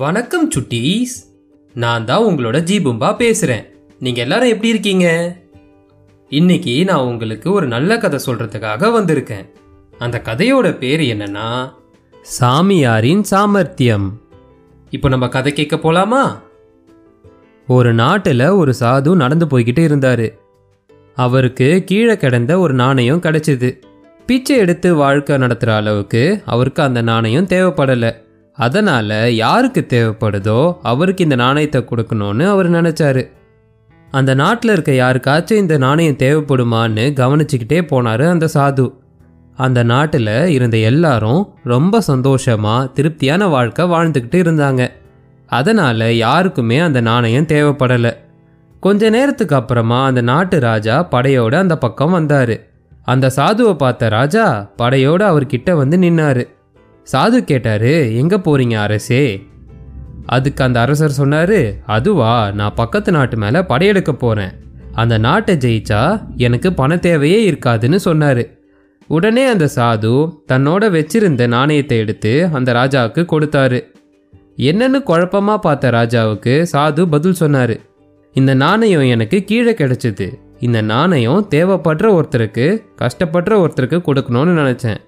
வணக்கம் சுட்டீஸ். நான் தான் உங்களோட ஜீபும்பா பேசுகிறேன் நீங்கள் எல்லாரும் எப்படி இருக்கீங்க? இன்னைக்கு நான் உங்களுக்கு ஒரு நல்ல கதை சொல்கிறதுக்காக வந்திருக்கேன். அந்த கதையோட பேர் என்னன்னா சாமியாரின் சாமர்த்தியம். இப்போ நம்ம கதை கேட்க போலாமா? ஒரு நாட்டில் ஒரு சாது நடந்து போய்கிட்டு இருந்தார். அவருக்கு கீழே கிடந்த ஒரு நாணயம் கிடைச்சிது. பிச்சை எடுத்து வாழ்க்கை நடத்துகிற அளவுக்கு அவருக்கு அந்த நாணயம் தேவைப்படலை. அதனால் யாருக்கு தேவைப்படுதோ அவருக்கு இந்த நாணயத்தை கொடுக்கணும்னு அவர் நினச்சாரு. அந்த நாட்டில் இருக்க யாருக்காச்சும் இந்த நாணயம் தேவைப்படுமான்னு கவனிச்சுக்கிட்டே போனார் அந்த சாது. அந்த நாட்டில் இருந்த எல்லாரும் ரொம்ப சந்தோஷமாக திருப்தியான வாழ்க்கை வாழ்ந்துக்கிட்டு இருந்தாங்க. அதனால் யாருக்குமே அந்த நாணயம் தேவைப்படலை. கொஞ்ச நேரத்துக்கு அப்புறமா அந்த நாட்டு ராஜா படையோடு அந்த பக்கம் வந்தார். அந்த சாதுவை பார்த்த ராஜா படையோடு அவர்கிட்ட வந்து நின்னாரு. சாது கேட்டாரு எங்க போறீங்க அரசே? அதுக்கு அந்த அரசர் சொன்னாரு அதுவா நான் பக்கத்து நாட்டு மேல படையெடுக்க போறேன். அந்த நாட்டை ஜெயிச்சா எனக்கு பண தேவையே இருக்காதுன்னு சொன்னாரு. உடனே அந்த சாது தன்னோட வச்சிருந்த நாணயத்தை எடுத்து அந்த ராஜாவுக்கு கொடுத்தாரு. என்னன்னு குழப்பமா பார்த்த ராஜாவுக்கு சாது பதில் சொன்னாரு. இந்த நாணயம் எனக்கு கீழே கிடைச்சது. இந்த நாணயம் தேவைப்படுற ஒருத்தருக்கு கஷ்டப்படுற ஒருத்தருக்கு கொடுக்கணும்னு நினச்சேன்.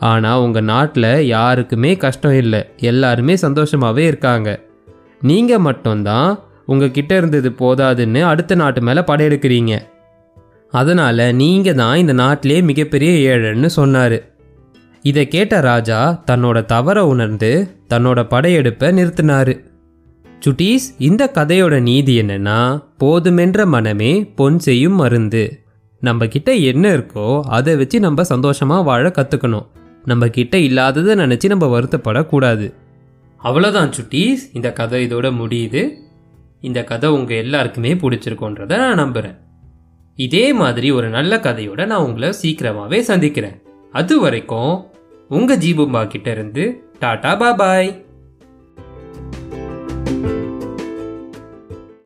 ஆனால் உங்கள் நாட்டில் யாருக்குமே கஷ்டம் இல்லை. எல்லாருமே சந்தோஷமாகவே இருக்காங்க. நீங்கள் மட்டும்தான் உங்ககிட்ட இருந்தது போதாதுன்னு அடுத்த நாட்டு மேலே படையெடுக்கிறீங்க. அதனால் நீங்கள் தான் இந்த நாட்டிலே மிகப்பெரிய ஏழைன்னு சொன்னார். இதை கேட்ட ராஜா தன்னோட தவறை உணர்ந்து தன்னோட படையெடுப்பை நிறுத்தினார். சுட்டீஸ் இந்த கதையோட நீதி என்னன்னா போதுமென்ற மனமே பொன் செய்யும் மருந்து. நம்ம கிட்ட என்ன இருக்கோ அதை வச்சு நம்ம சந்தோஷமாக வாழ கற்றுக்கணும் நம்ம கிட்ட இல்லாததை நினச்சி நம்ம வருத்தப்படக்கூடாது. அவ்வளோதான் சுட்டீஸ். இந்த கதை இதோட முடியுது. இந்த கதை உங்கள் எல்லாருக்குமே பிடிச்சிருக்கோன்றத நான் நம்புகிறேன் இதே மாதிரி ஒரு நல்ல கதையோட நான் உங்களை சீக்கிரமாகவே சந்திக்கிறேன். அது வரைக்கும் உங்கள் ஜீபும்பா கிட்ட இருந்து டாடா பாபாய்.